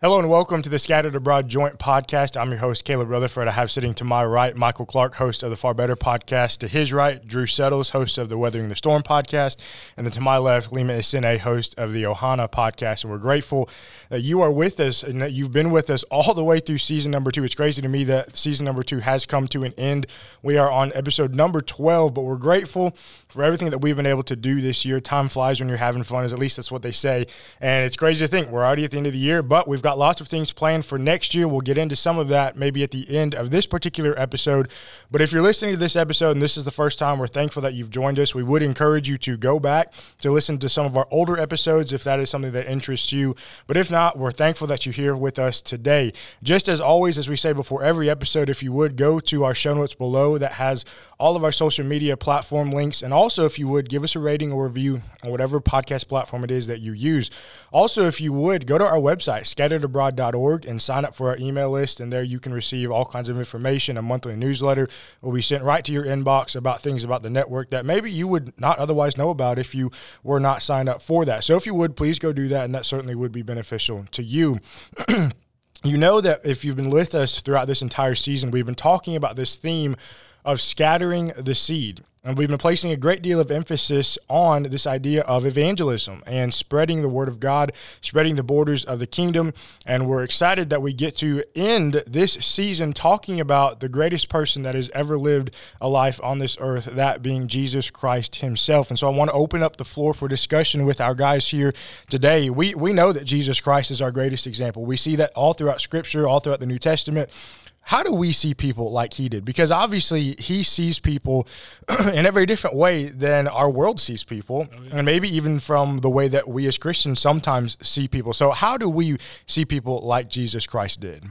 Hello and welcome to the Scattered Abroad Joint Podcast. I'm your host, Caleb Rutherford. I have sitting to my right Michael Clark, host of the Far Better Podcast. To his right, Drew Settles, host of the Weathering the Storm Podcast. And then to my left, Lima Isene, host of the Ohana Podcast. And we're grateful that you are with us and that you've been with us all the way through season number two. It's crazy to me that season number two has come to an end. We are on episode number 12, but we're grateful for everything that we've been able to do this year. Time flies when you're having fun, is at least that's what they say. And it's crazy to think we're already at the end of the year, but we've got got lots of things planned for next year. We'll get into some of that maybe at the end of this particular episode. But if you're listening to this episode and this is the first time, we're thankful that you've joined us. We would encourage you to go back to listen to some of our older episodes if that is something that interests you. But if not, we're thankful that you're here with us today. Just as always, as we say before every episode, if you would go to our show notes below that has all of our social media platform links. And also, if you would give us a rating or review on whatever podcast platform it is that you use. Also, if you would go to our website, scattered scatteredabroad.org and sign up for our email list. And there you can receive all kinds of information. A monthly newsletter will be sent right to your inbox about things about the network that maybe you would not otherwise know about if you were not signed up for that. So if you would, please go do that. And that certainly would be beneficial to you. you know that if you've been with us throughout this entire season, we've been talking about this theme of scattering the seed. And we've been placing a great deal of emphasis on this idea of evangelism and spreading the word of God, spreading the borders of the kingdom. And we're excited that we get to end this season talking about the greatest person that has ever lived a life on this earth, that being Jesus Christ himself. And so I want to open up the floor for discussion with our guys here today. We, we know that Jesus Christ is our greatest example. We see that all throughout Scripture, all throughout the New Testament how do we see people like he did? Because obviously he sees people in a very different way than our world sees people, oh, yeah. and maybe even from the way that we as Christians sometimes see people. So, how do we see people like Jesus Christ did?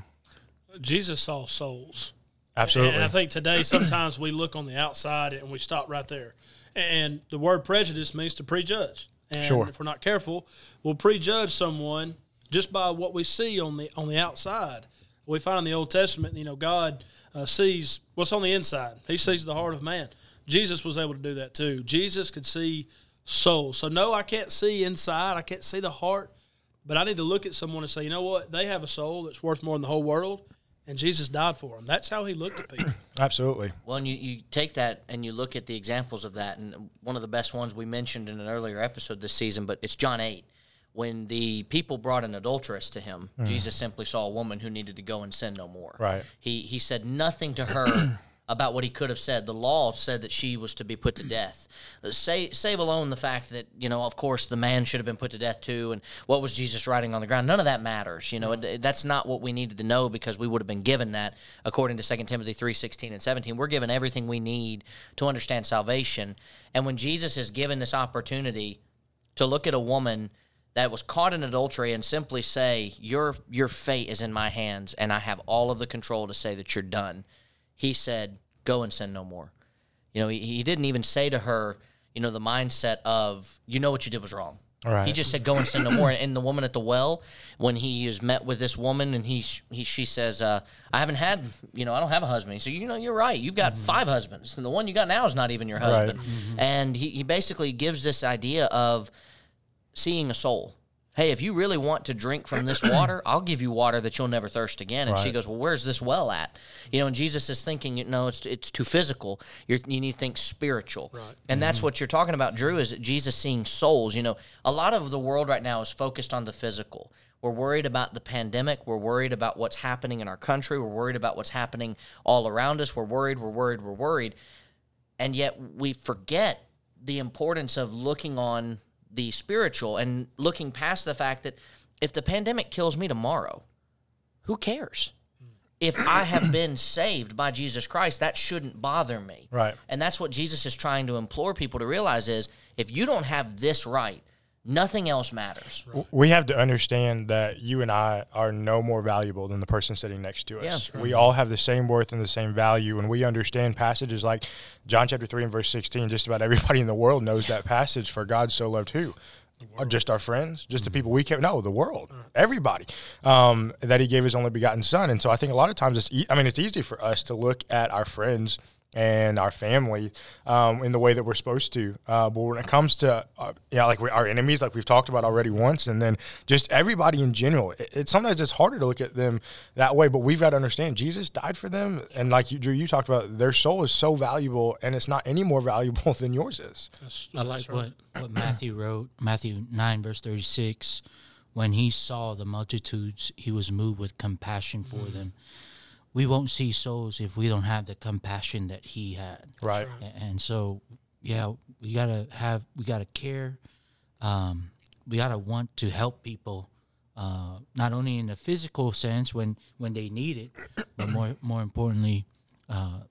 Jesus saw souls. Absolutely. And I think today sometimes we look on the outside and we stop right there. And the word prejudice means to prejudge. And sure. if we're not careful, we'll prejudge someone just by what we see on the on the outside we find in the Old Testament, you know, God uh, sees what's on the inside. He sees the heart of man. Jesus was able to do that too. Jesus could see souls. So no, I can't see inside. I can't see the heart, but I need to look at someone and say, you know what? They have a soul that's worth more than the whole world, and Jesus died for them. That's how he looked at people. Absolutely. Well, and you, you take that and you look at the examples of that, and one of the best ones we mentioned in an earlier episode this season, but it's John 8 when the people brought an adulteress to him, mm. Jesus simply saw a woman who needed to go and sin no more. Right. He he said nothing to her about what he could have said. The law said that she was to be put to death. Save, save alone the fact that you know, of course, the man should have been put to death too. And what was Jesus writing on the ground? None of that matters. You know, it, that's not what we needed to know because we would have been given that according to 2 Timothy three sixteen and seventeen. We're given everything we need to understand salvation. And when Jesus is given this opportunity to look at a woman that was caught in adultery and simply say, Your your fate is in my hands and I have all of the control to say that you're done. He said, Go and sin no more. You know, he, he didn't even say to her, you know, the mindset of, you know what you did was wrong. Right. He just said, "Go and sin no more." And the woman at the well, when he is met with this woman, and he, he she says, uh, "I haven't had, you know, I don't have a husband." So you know, you're right. You've got mm-hmm. five husbands, and the one you got now is not even your husband. Right. Mm-hmm. And he, he basically gives this idea of seeing a soul. Hey, if you really want to drink from this water, I'll give you water that you'll never thirst again. And right. she goes, Well, where's this well at? You know, and Jesus is thinking, No, it's, it's too physical. You're, you need to think spiritual. Right. And mm-hmm. that's what you're talking about, Drew, is Jesus seeing souls. You know, a lot of the world right now is focused on the physical. We're worried about the pandemic. We're worried about what's happening in our country. We're worried about what's happening all around us. We're worried, we're worried, we're worried. And yet we forget the importance of looking on the spiritual and looking past the fact that if the pandemic kills me tomorrow, who cares? If I have been saved by Jesus Christ, that shouldn't bother me. Right. And that's what Jesus is trying to implore people to realize is if you don't have this right, Nothing else matters. We have to understand that you and I are no more valuable than the person sitting next to us. Yeah, we all have the same worth and the same value. And we understand passages like John chapter 3 and verse 16. Just about everybody in the world knows that passage for God so loved who? just our friends, just the people we care. No, the world, everybody. Um, that He gave His only begotten Son, and so I think a lot of times it's. E- I mean, it's easy for us to look at our friends and our family um, in the way that we're supposed to. Uh, but when it comes to uh, yeah, like we, our enemies, like we've talked about already once, and then just everybody in general, it, it, sometimes it's harder to look at them that way. But we've got to understand Jesus died for them, and like you, Drew, you talked about, their soul is so valuable, and it's not any more valuable than yours is. That's, I like right. what what Matthew wrote, Matthew nine verse thirty six. When he saw the multitudes, he was moved with compassion for mm-hmm. them we won't see souls if we don't have the compassion that he had. Right. And so, yeah, we gotta have, we gotta care. Um, we gotta want to help people, uh, not only in the physical sense when when they need it, but more more importantly, uh,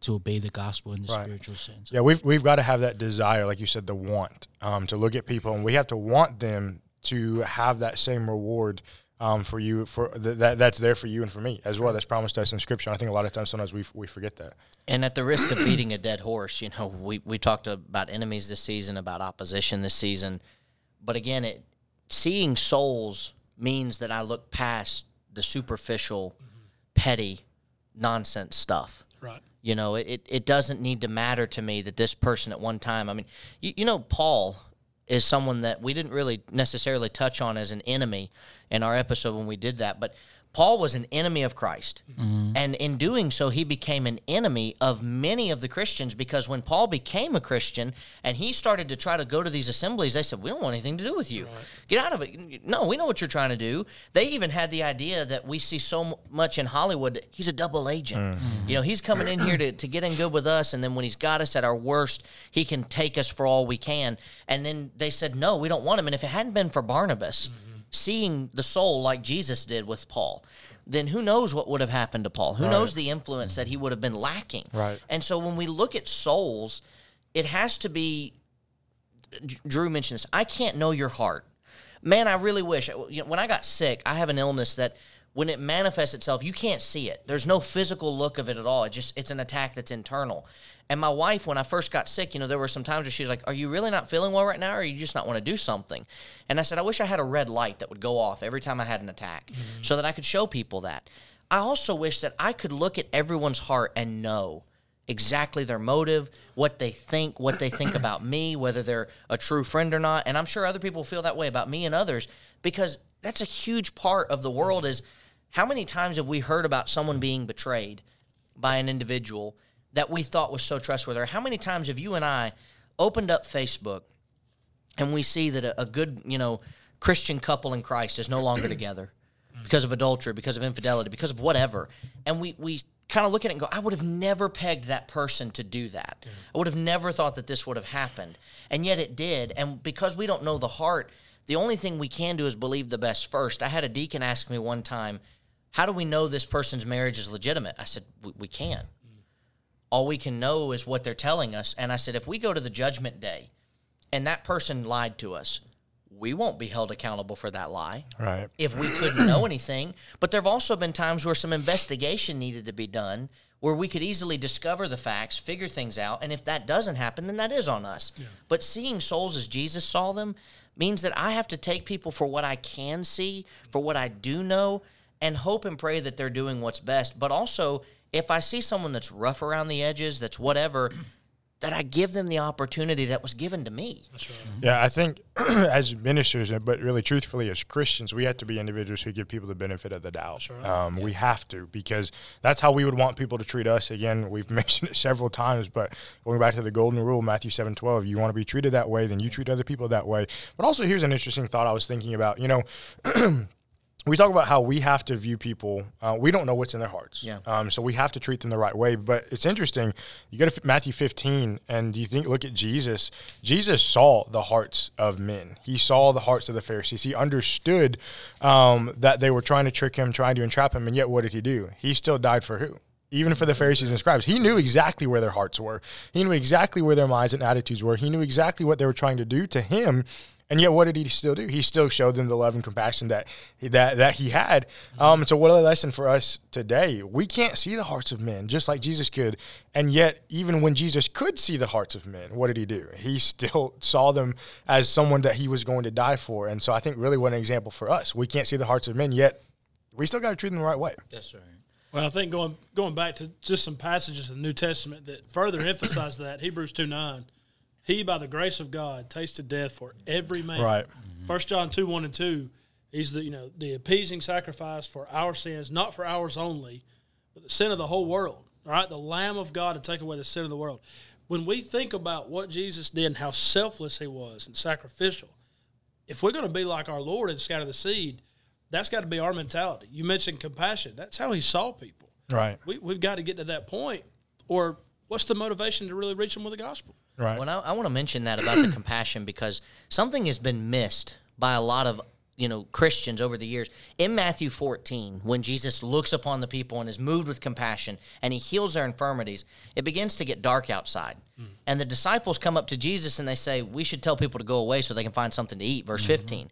to obey the gospel in the right. spiritual sense. Yeah, we've we've got to have that desire, like you said, the want um, to look at people, and we have to want them to have that same reward um, for you for th- that that's there for you and for me as well. That's promised us in Scripture. I think a lot of times sometimes we we forget that. And at the risk of beating a dead horse, you know, we we talked about enemies this season, about opposition this season, but again, it seeing souls means that I look past the superficial, mm-hmm. petty, nonsense stuff. Right. You know, it, it doesn't need to matter to me that this person at one time, I mean, you, you know, Paul is someone that we didn't really necessarily touch on as an enemy in our episode when we did that, but Paul was an enemy of Christ. Mm-hmm. And in doing so, he became an enemy of many of the Christians because when Paul became a Christian and he started to try to go to these assemblies, they said, We don't want anything to do with you. Right. Get out of it. No, we know what you're trying to do. They even had the idea that we see so much in Hollywood he's a double agent. Mm-hmm. You know, he's coming in here to, to get in good with us. And then when he's got us at our worst, he can take us for all we can. And then they said, No, we don't want him. And if it hadn't been for Barnabas, mm-hmm seeing the soul like Jesus did with Paul, then who knows what would have happened to Paul? Who right. knows the influence that he would have been lacking? Right. And so when we look at souls, it has to be. Drew mentioned this. I can't know your heart. Man, I really wish. You know, when I got sick, I have an illness that when it manifests itself, you can't see it. There's no physical look of it at all. It just it's an attack that's internal. And my wife, when I first got sick, you know, there were some times where she was like, Are you really not feeling well right now, or you just not want to do something? And I said, I wish I had a red light that would go off every time I had an attack mm-hmm. so that I could show people that. I also wish that I could look at everyone's heart and know exactly their motive, what they think, what they think about me, whether they're a true friend or not. And I'm sure other people feel that way about me and others because that's a huge part of the world is how many times have we heard about someone being betrayed by an individual that we thought was so trustworthy. How many times have you and I opened up Facebook and we see that a, a good, you know, Christian couple in Christ is no longer together because of adultery, because of infidelity, because of whatever, and we we kind of look at it and go, I would have never pegged that person to do that. Yeah. I would have never thought that this would have happened, and yet it did. And because we don't know the heart, the only thing we can do is believe the best first. I had a deacon ask me one time, "How do we know this person's marriage is legitimate?" I said, "We, we can't." All we can know is what they're telling us. And I said, if we go to the judgment day and that person lied to us, we won't be held accountable for that lie. Right. If we couldn't know anything. But there have also been times where some investigation needed to be done where we could easily discover the facts, figure things out. And if that doesn't happen, then that is on us. Yeah. But seeing souls as Jesus saw them means that I have to take people for what I can see, for what I do know, and hope and pray that they're doing what's best. But also, if I see someone that's rough around the edges, that's whatever, that I give them the opportunity that was given to me. Right. Yeah, I think as ministers, but really truthfully as Christians, we have to be individuals who give people the benefit of the doubt. Right. Um, yeah. We have to because that's how we would want people to treat us. Again, we've mentioned it several times, but going back to the golden rule, Matthew seven twelve, you want to be treated that way, then you treat other people that way. But also, here's an interesting thought I was thinking about. You know. we talk about how we have to view people. Uh, we don't know what's in their hearts. Yeah. Um, so we have to treat them the right way. But it's interesting. You go to Matthew 15, and you think, look at Jesus. Jesus saw the hearts of men. He saw the hearts of the Pharisees. He understood um, that they were trying to trick him, trying to entrap him. And yet, what did he do? He still died for who? Even for the Pharisees and scribes, he knew exactly where their hearts were. He knew exactly where their minds and attitudes were. He knew exactly what they were trying to do to him and yet, what did he still do? He still showed them the love and compassion that he, that that he had. Um, so, what a lesson for us today. We can't see the hearts of men just like Jesus could, and yet, even when Jesus could see the hearts of men, what did he do? He still saw them as someone that he was going to die for. And so, I think really what an example for us. We can't see the hearts of men yet. We still got to treat them the right way. That's right. Well, I think going going back to just some passages in the New Testament that further emphasize that Hebrews two nine, he by the grace of God tasted death for every man. Right. Mm-hmm. First John two one and two, he's the you know the appeasing sacrifice for our sins, not for ours only, but the sin of the whole world. Right, the Lamb of God to take away the sin of the world. When we think about what Jesus did and how selfless he was and sacrificial, if we're going to be like our Lord and scatter the seed, that's got to be our mentality. You mentioned compassion. That's how he saw people. Right. We, we've got to get to that point, or what's the motivation to really reach them with the gospel? Right. Well, I, I want to mention that about the compassion because something has been missed by a lot of you know Christians over the years. In Matthew 14, when Jesus looks upon the people and is moved with compassion and he heals their infirmities, it begins to get dark outside. Hmm. And the disciples come up to Jesus and they say, "We should tell people to go away so they can find something to eat." Verse hmm. 15.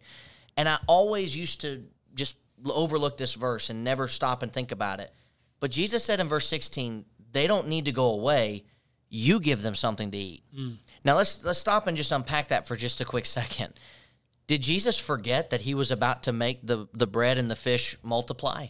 And I always used to just overlook this verse and never stop and think about it. But Jesus said in verse 16, they don't need to go away. You give them something to eat. Mm. Now let's let's stop and just unpack that for just a quick second. Did Jesus forget that he was about to make the, the bread and the fish multiply?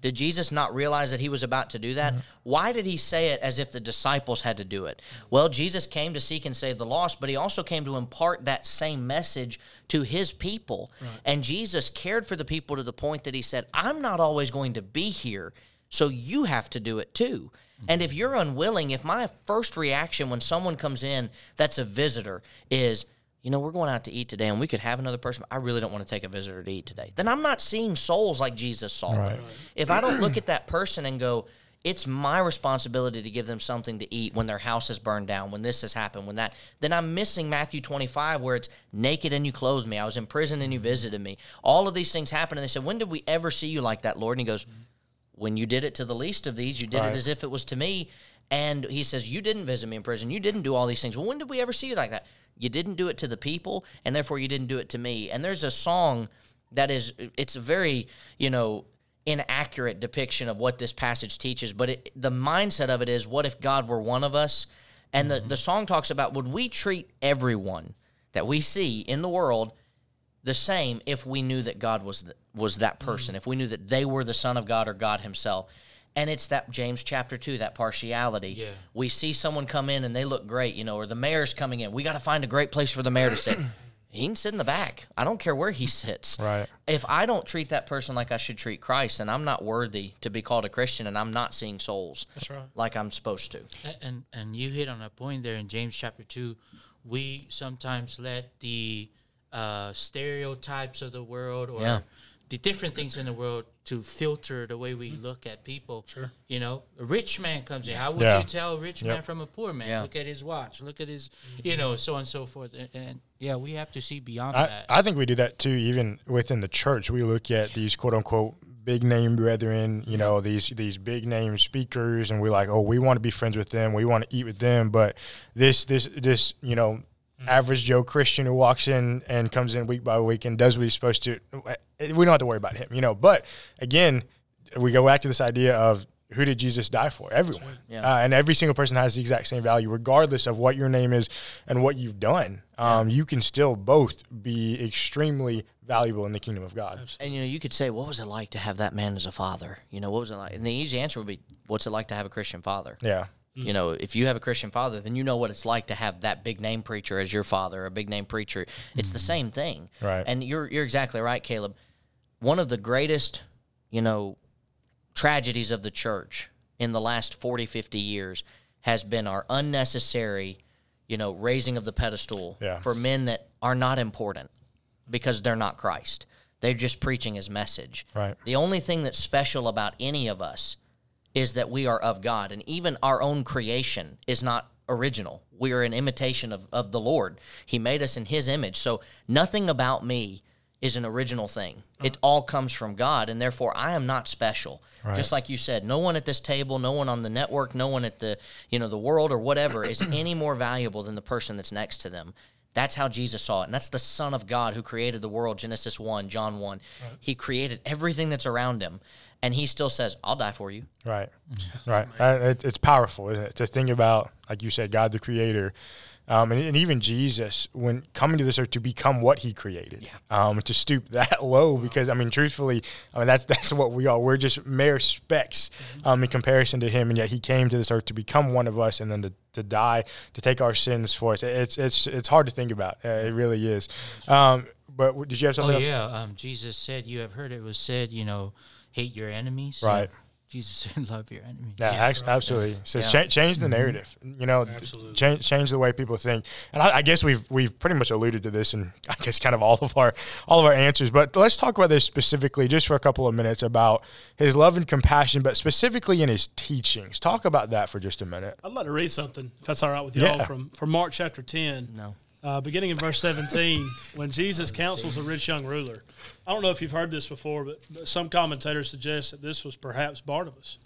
Did Jesus not realize that he was about to do that? Mm-hmm. Why did he say it as if the disciples had to do it? Well, Jesus came to seek and save the lost, but he also came to impart that same message to his people. And Jesus cared for the people to the point that he said, I'm not always going to be here, so you have to do it too. Mm-hmm. And if you're unwilling, if my first reaction when someone comes in that's a visitor is, you know, we're going out to eat today and we could have another person. I really don't want to take a visitor to eat today. Then I'm not seeing souls like Jesus saw them. If I don't look at that person and go, it's my responsibility to give them something to eat when their house is burned down, when this has happened, when that, then I'm missing Matthew 25 where it's naked and you clothed me. I was in prison and you visited me. All of these things happen. And they said, when did we ever see you like that, Lord? And he goes, when you did it to the least of these, you did Right. it as if it was to me. And he says, You didn't visit me in prison. You didn't do all these things. Well, when did we ever see you like that? You didn't do it to the people, and therefore you didn't do it to me. And there's a song that is, it's a very, you know, inaccurate depiction of what this passage teaches, but it, the mindset of it is, what if God were one of us? And the, mm-hmm. the song talks about, would we treat everyone that we see in the world the same if we knew that God was th- was that mm. person, if we knew that they were the Son of God or God Himself. And it's that James chapter two, that partiality. Yeah. We see someone come in and they look great, you know, or the mayor's coming in. We got to find a great place for the mayor to sit. he can sit in the back. I don't care where he sits. Right. If I don't treat that person like I should treat Christ, then I'm not worthy to be called a Christian, and I'm not seeing souls That's right. like I'm supposed to. And and you hit on a point there in James chapter two. We sometimes let the uh, stereotypes of the world or Yeah. the different things in the world to filter the way we look at people. Sure. You know, a rich man comes in. How would Yeah. you tell a rich man from a poor man? Yeah. Look at his watch. Look at his, you know, so on and so forth. And, and yeah, we have to see beyond I, that. I think we do that too, even within the church. We look at these quote unquote big name brethren, you know, these these big name speakers, and we're like, oh, we want to be friends with them, we want to eat with them. But this this this you know, average Joe Christian who walks in and comes in week by week and does what he's supposed to, we don't have to worry about him, you know. But again, we go back to this idea of who did Jesus die for? Everyone. Yeah. Uh, and every single person has the exact same value, regardless of what your name is and what you've done. Um, You can still both be extremely valuable in the kingdom of God. And you know, you could say, "What was it like to have that man as a father?" You know, what was it like? And the easy answer would be, "What's it like to have a Christian father?" Yeah. Mm. You know, if you have a Christian father, then you know what it's like to have that big name preacher as your father, a big name preacher. It's the mm. same thing. Right. And you're you're exactly right, Caleb. One of the greatest, you know, tragedies of the church in the last 40, 50 years has been our unnecessary, you know, raising of the pedestal Yeah. for men that are not important because they're not Christ. They're just preaching his message. Right. The only thing that's special about any of us is that we are of God. And even our own creation is not original. We are an imitation of, of the Lord. He made us in His image. So nothing about me is an original thing. It all comes from God, and therefore I am not special. Just like you said, no one at this table, no one on the network, no one at the you know the world or whatever is any more valuable than the person that's next to them. That's how Jesus saw it. And that's the Son of God who created the world, Genesis 1, John 1. He created everything that's around him. And he still says, I'll die for you. Right. Right. Uh, it, it's powerful, isn't it? To think about, like you said, God the creator Um, and, and even Jesus, when coming to this earth to become what he created, um, to stoop that low, because I mean, truthfully, I mean that's that's what we are. We're just mere specks um, in comparison to him, and yet he came to this earth to become one of us, and then to, to die to take our sins for us. It's it's it's hard to think about. Uh, it really is. Um, but did you have Oh something else? yeah, um, Jesus said, "You have heard it was said, you know, hate your enemies." Right. Jesus said, "Love your enemies." Yeah, ax- absolutely. So Yeah. cha- change the mm-hmm. narrative. You know, Absolutely. change change the way people think. And I, I guess we've we've pretty much alluded to this, and I guess kind of all of our all of our answers. But let's talk about this specifically, just for a couple of minutes, about his love and compassion, but specifically in his teachings. Talk about that for just a minute. I'd like to read something, if that's all right with y'all, Yeah. from, from Mark chapter 10. No. Uh, beginning in verse 17, when Jesus counsels a rich young ruler. I don't know if you've heard this before, but, some commentators suggest that this was perhaps Barnabas.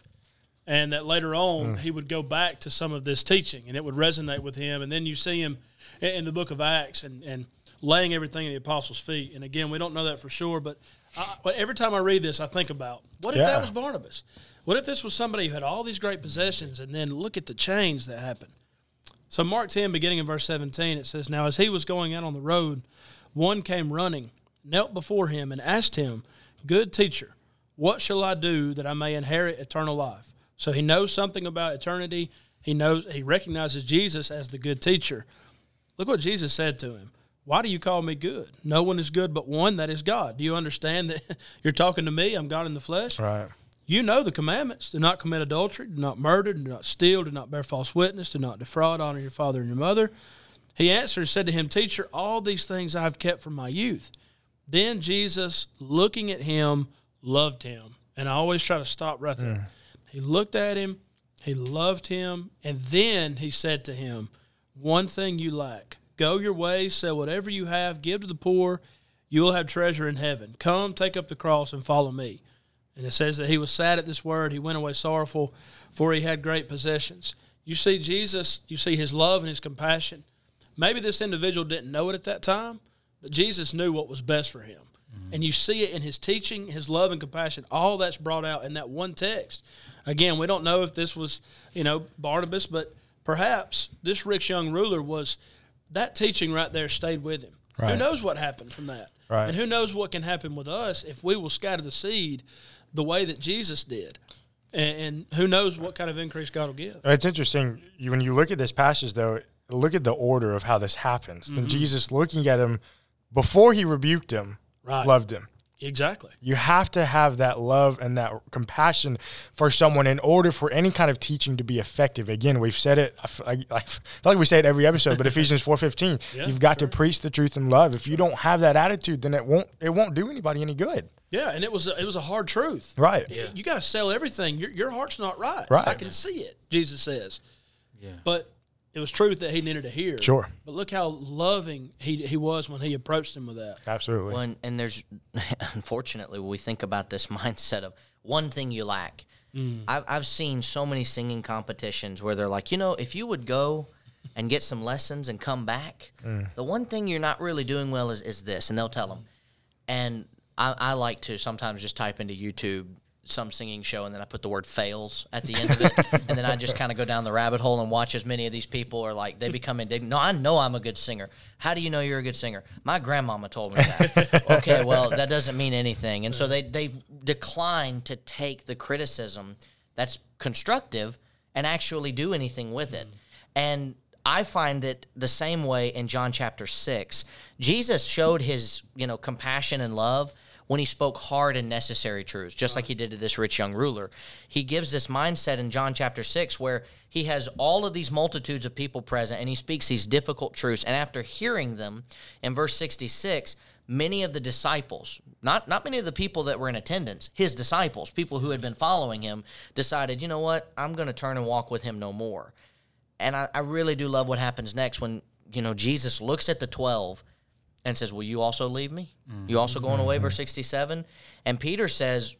And that later on, he would go back to some of this teaching and it would resonate with him. And then you see him in, in the book of Acts and, and laying everything at the apostles' feet. And again, we don't know that for sure, but, I, but every time I read this, I think about what if Yeah. that was Barnabas? What if this was somebody who had all these great possessions and then look at the change that happened? So Mark 10, beginning in verse 17, it says, Now as he was going out on the road, one came running, knelt before him, and asked him, Good teacher, what shall I do that I may inherit eternal life? So he knows something about eternity. He knows he recognizes Jesus as the good teacher. Look what Jesus said to him. Why do you call me good? No one is good but one, that is God. Do you understand that you're talking to me? I'm God in the flesh. Right. You know the commandments. Do not commit adultery, do not murder, do not steal, do not bear false witness, do not defraud, honor your father and your mother. He answered and said to him, Teacher, all these things I have kept from my youth. Then Jesus, looking at him, loved him. And I always try to stop right there. Mm. He looked at him, he loved him, and then he said to him, One thing you lack. Go your ways, sell whatever you have, give to the poor, you will have treasure in heaven. Come, take up the cross, and follow me. And it says that he was sad at this word. He went away sorrowful, for he had great possessions. You see Jesus, you see his love and his compassion. Maybe this individual didn't know it at that time, but Jesus knew what was best for him. Mm-hmm. And you see it in his teaching, his love and compassion. All that's brought out in that one text. Again, we don't know if this was, you know, Barnabas, but perhaps this rich young ruler was that teaching right there stayed with him. Who knows what happened from that? Right. And who knows what can happen with us if we will scatter the seed the way that Jesus did. And, and who knows what kind of increase God will give. It's interesting you, when you look at this passage, though. Look at the order of how this happens. Mm-hmm. Then Jesus, looking at him before he rebuked him, Right. loved him. Exactly. You have to have that love and that compassion for someone in order for any kind of teaching to be effective. Again, we've said it. I f- I, I feel like we say it every episode, but Ephesians four fifteen. Yeah, you've got to preach the truth in love. If you don't have that attitude, then it won't it won't do anybody any good. Yeah, and it was a, it was a hard truth. Right. You got to sell everything. Your, your heart's not right. Right. I can see it. Jesus says. Yeah. But it was truth that he needed to hear. Sure. But look how loving he he was when he approached him with that. Absolutely. Well, and, and there's, unfortunately, we think about this mindset of one thing you lack. Mm. I've, I've seen so many singing competitions where they're like, you know, if you would go and get some lessons and come back, mm. the one thing you're not really doing well is, is this. And they'll tell them. And I, I like to sometimes just type into YouTube some singing show and then I put the word fails at the end of it. and then I just kind of go down the rabbit hole and watch as many of these people are like, they become indignant. No, I know I'm a good singer. How do you know you're a good singer? My grandmama told me that. okay, well, that doesn't mean anything. And so they, they've declined to take the criticism that's constructive and actually do anything with it. Mm. And I find it the same way in John chapter 6. Jesus showed his, you know, compassion and love when he spoke hard and necessary truths, just like he did to this rich young ruler. He gives this mindset in John chapter 6 where he has all of these multitudes of people present and he speaks these difficult truths. And after hearing them, in verse 66, many of the disciples, not, not many of the people that were in attendance, his disciples, people who had been following him, decided, you know what, I'm going to turn and walk with him no more. And I, I really do love what happens next when, you know, Jesus looks at the 12 and says, Will you also leave me? You also going away? Mm-hmm. Verse 67. And Peter says,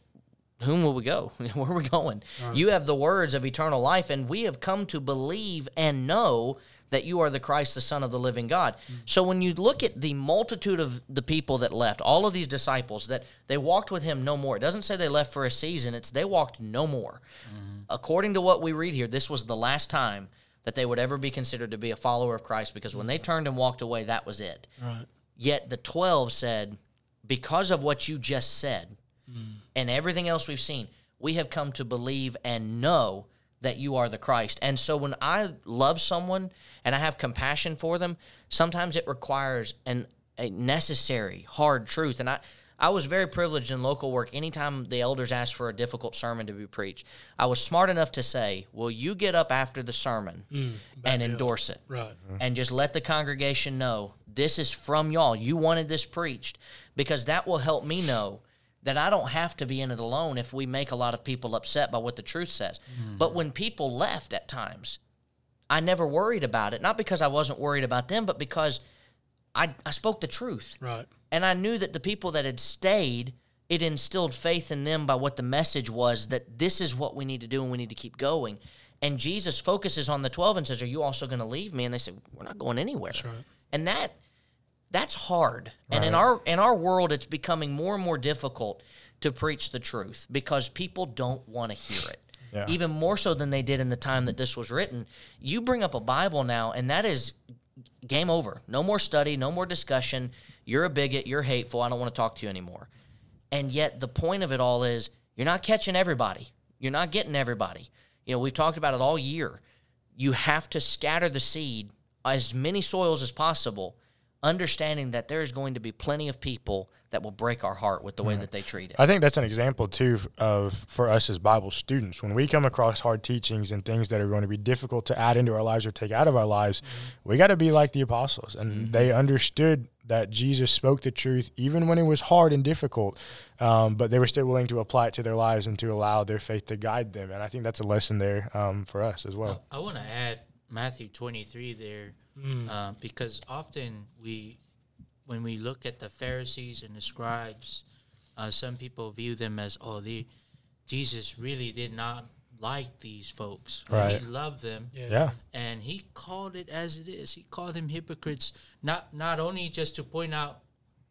Whom will we go? Where are we going? You have the words of eternal life, and we have come to believe and know that you are the Christ, the Son of the living God. Mm. So when you look at the multitude of the people that left, all of these disciples, that they walked with him no more. It doesn't say they left for a season, it's they walked no more. Mm-hmm. According to what we read here, this was the last time that they would ever be considered to be a follower of Christ because when they mm. turned and walked away, that was it. Right. Yet the 12 said, because of what you just said hmm. and everything else we've seen, we have come to believe and know that you are the Christ. And so when I love someone and I have compassion for them, sometimes it requires an a necessary hard truth. And I I was very privileged in local work. Anytime the elders asked for a difficult sermon to be preached, I was smart enough to say, "Will you get up after the sermon mm, and endorse it?" Right. and just let the congregation know this is from y'all. You wanted this preached because that will help me know that I don't have to be in it alone if we make a lot of people upset by what the truth says. Mm. But when people left at times, I never worried about it, not because I wasn't worried about them, but because I, I spoke the truth. Right. And I knew that the people that had stayed, it instilled faith in them by what the message was that this is what we need to do and we need to keep going. And Jesus focuses on the 12 and says, Are you also going to leave me? And they said, We're not going anywhere. right. And that that's hard. And in our in our world it's becoming more and more difficult to preach the truth because people don't want to hear it. Yeah. Even more so than they did in the time that this was written. You bring up a Bible now and that is game over. No more study, no more discussion. You're a bigot, you're hateful, I don't want to talk to you anymore. And yet the point of it all is you're not catching everybody. You're not getting everybody. You know, we've talked about it all year. You have to scatter the seed as many soils as possible, understanding that there's going to be plenty of people that will break our heart with the way that they treat it. I think that's an example too of for us as Bible students when we come across hard teachings and things that are going to be difficult to add into our lives or take out of our lives, we got to be like the apostles and they understood that Jesus spoke the truth even when it was hard and difficult, um, but they were still willing to apply it to their lives and to allow their faith to guide them. And I think that's a lesson there um, for us as well. I want to add Matthew 23 there uh, because often we, when we look at the Pharisees and the scribes, uh, some people view them as, oh, they, Jesus really did not like these folks. Right. He loved them. Yeah. And he called it as it is. He called them hypocrites, not not only just to point out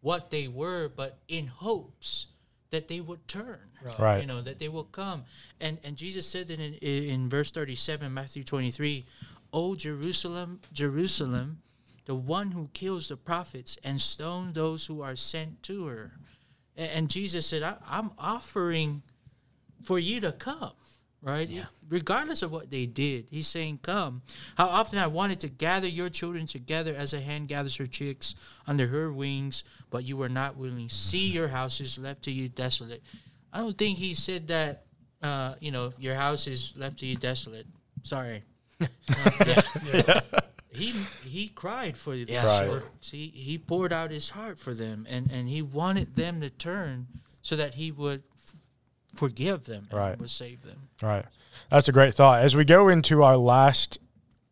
what they were, but in hopes that they would turn. Right. You know, that they will come. And and Jesus said that in, in verse 37, Matthew 23, O Jerusalem, Jerusalem, the one who kills the prophets and stones those who are sent to her. And, Jesus said, I'm offering for you to come, right? Regardless of what they did, he's saying, Come. How often I wanted to gather your children together as a hen gathers her chicks under her wings, but you were not willing. See your houses left to you desolate. I don't think he said that, uh, you know, your house is left to you desolate. Sorry. He he cried for the Yeah, Right. sure. He he poured out his heart for them, and and he wanted them to turn so that he would f- forgive them and Right. would save them. Right. That's a great thought. As we go into our last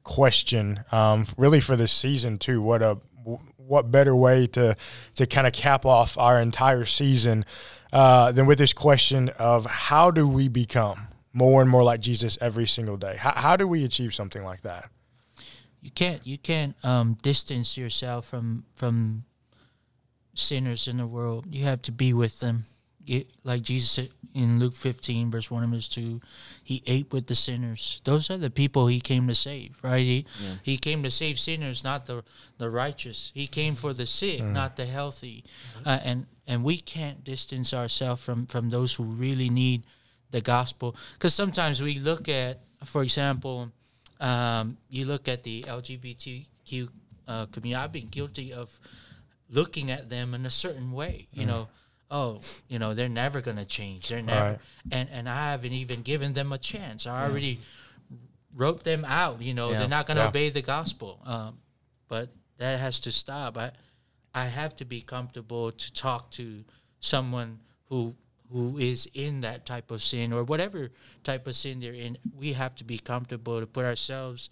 question, um, really for this season too, what a what better way to to kind of cap off our entire season uh, than with this question of how do we become more and more like Jesus every single day? How, how do we achieve something like that? You can't you can't um, distance yourself from from sinners in the world. You have to be with them. You, like Jesus said in Luke 15, verse 1 and verse 2, he ate with the sinners. Those are the people he came to save, right? He, he came to save sinners, not the, the righteous. He came for the sick, not the healthy. Uh, and, and we can't distance ourselves from, from those who really need the gospel. Because sometimes we look at, for example, um, you look at the LGBTQ uh, community. I've been guilty of looking at them in a certain way. You know, oh, you know, they're never gonna change. They're never, Right. and and I haven't even given them a chance. I already wrote them out. You know, Yeah. they're not gonna Yeah. obey the gospel. Um, but that has to stop. I I have to be comfortable to talk to someone who who is in that type of sin or whatever type of sin they're in. We have to be comfortable to put ourselves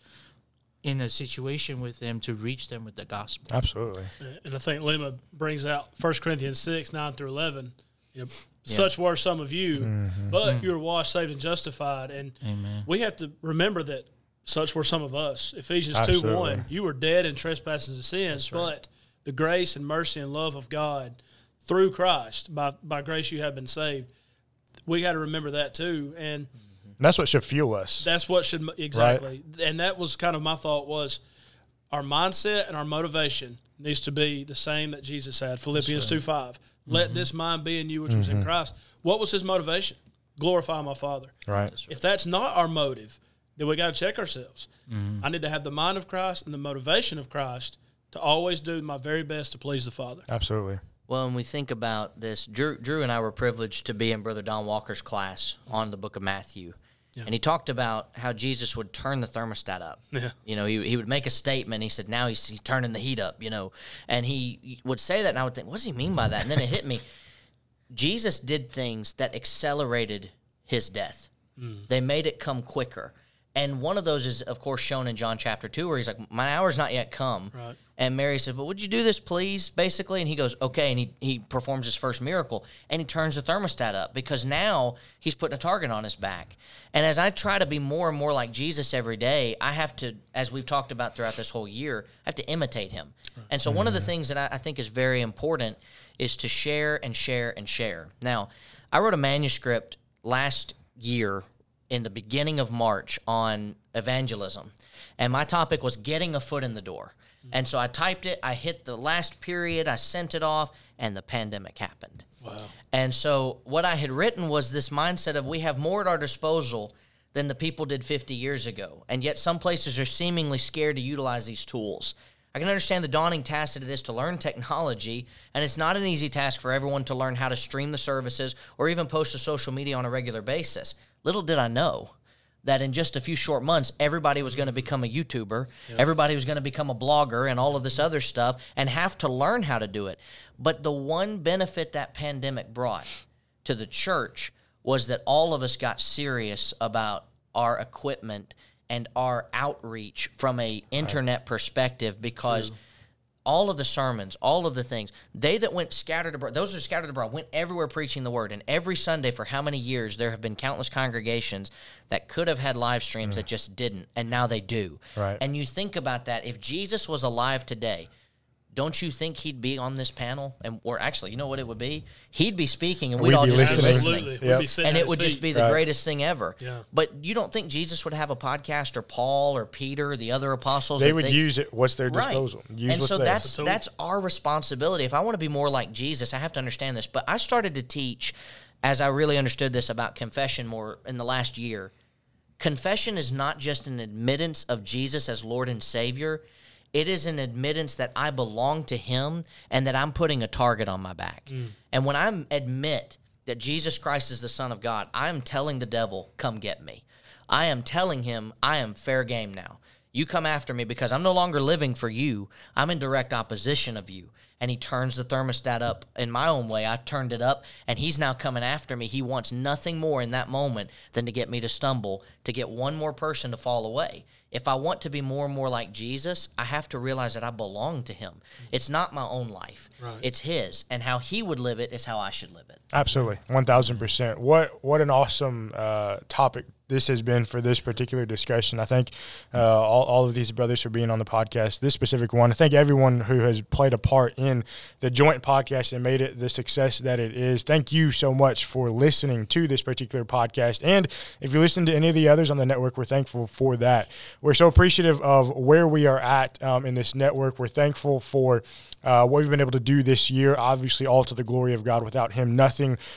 in a situation with them to reach them with the gospel. Absolutely. And I think Lima brings out 1 Corinthians 6, 9 through 11. You know, such were some of you, mm-hmm. but mm. you were washed, saved, and justified. And Amen. we have to remember that such were some of us. Ephesians 2, 1. You were dead in trespasses and sins, but the grace and mercy and love of God through Christ, by, by grace you have been saved. We got to remember that too. And And that's what should fuel us. That's what should exactly, and that was kind of my thought was our mindset and our motivation needs to be the same that Jesus had. Philippians two five. Let mm-hmm. this mind be in you, which was in mm-hmm. Christ. What was his motivation? Glorify my Father. right. If that's not our motive, then we got to check ourselves. Mm-hmm. I need to have the mind of Christ and the motivation of Christ to always do my very best to please the Father. Absolutely. Well, when we think about this, Drew, Drew and I were privileged to be in Brother Don Walker's class mm-hmm. on the book of Matthew. And he talked about how Jesus would turn the thermostat up. Yeah. You know, he, he would make a statement. He said, now he's, he's turning the heat up, you know. And he would say that, and I would think, what does he mean by that? And then it hit me. Jesus did things that accelerated his death. Mm. They made it come quicker. And one of those is, of course, shown in John chapter 2, where he's like, My hour's not yet come. Right. And Mary says, But would you do this, please? Basically. And he goes, Okay. And he, he performs his first miracle and he turns the thermostat up because now he's putting a target on his back. And as I try to be more and more like Jesus every day, I have to, as we've talked about throughout this whole year, I have to imitate him. And so, one of the mm-hmm. things that I, I think is very important is to share and share and share. Now, I wrote a manuscript last year in the beginning of March on evangelism. And my topic was getting a foot in the door. And so I typed it, I hit the last period, I sent it off, and the pandemic happened. Wow. And so what I had written was this mindset of we have more at our disposal than the people did 50 years ago. And yet some places are seemingly scared to utilize these tools. I can understand the daunting task that it is to learn technology, and it's not an easy task for everyone to learn how to stream the services or even post to social media on a regular basis. Little did I know that in just a few short months, everybody was going to become a YouTuber, everybody was going to become a blogger, and all of this other stuff, and have to learn how to do it. But the one benefit that pandemic brought to the church was that all of us got serious about our equipment and our outreach from a internet perspective because all of the sermons, all of the things, they that went scattered abroad, those who scattered abroad went everywhere preaching the word. And every Sunday for how many years there have been countless congregations that could have had live streams that mm. just didn't, and now they do. Right. And you think about that, if Jesus was alive today, don't you think he'd be on this panel? And or actually, you know what it would be? He'd be speaking, and we'd, We'd all be just be listening. listening Absolutely. Yep. We'd be and it his would just be the Right. greatest thing ever. Yeah. But you don't think Jesus would have a podcast or Paul or Peter, or the other apostles? They that would use it. What's their disposal? Use and what's so there. that's It's that's our responsibility. If I want to be more like Jesus, I have to understand this. But I started to teach as I really understood this about confession more in the last year. Confession is not just an admittance of Jesus as Lord and Savior. It is an admittance that I belong to Him and that I'm putting a target on my back. Mm. And when I admit that Jesus Christ is the Son of God, I am telling the devil, come get me. I am telling him, I am fair game now. You come after me because I'm no longer living for you. I'm in direct opposition of you. And he turns the thermostat up in my own way. I turned it up, and he's now coming after me. He wants nothing more in that moment than to get me to stumble, to get one more person to fall away. If I want to be more and more like Jesus, I have to realize that I belong to him. It's not my own life, Right. it's his. And how he would live it is how I should live it. Absolutely, one thousand percent. What what an awesome uh, topic this has been for this particular discussion. I thank uh, all, all of these brothers for being on the podcast. This specific one, I thank everyone who has played a part in the joint podcast and made it the success that it is. Thank you so much for listening to this particular podcast. And if you listen to any of the others on the network, we're thankful for that. We're so appreciative of where we are at um, in this network. We're thankful for uh, what we've been able to do this year. Obviously, all to the glory of God. Without Him, nothing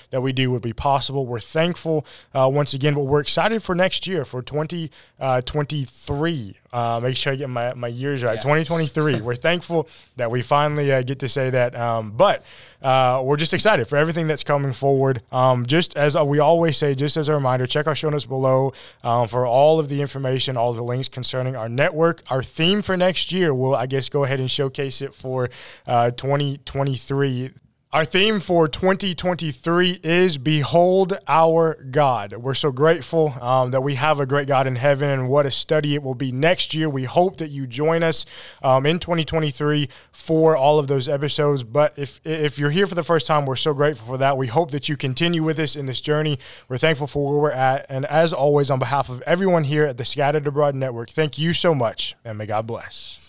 that we do would be possible. We're thankful uh, once again, but we're excited for next year for 2023. Uh, make sure I get my, my years right. 2023. we're thankful that we finally uh, get to say that. Um, but uh, we're just excited for everything that's coming forward. Um, just as we always say, just as a reminder, check our show notes below um, for all of the information, all the links concerning our network. Our theme for next year, we'll, I guess, go ahead and showcase it for uh, 2023. Our theme for 2023 is Behold Our God. We're so grateful um, that we have a great God in heaven and what a study it will be next year. We hope that you join us um, in 2023 for all of those episodes. But if, if you're here for the first time, we're so grateful for that. We hope that you continue with us in this journey. We're thankful for where we're at. And as always, on behalf of everyone here at the Scattered Abroad Network, thank you so much and may God bless.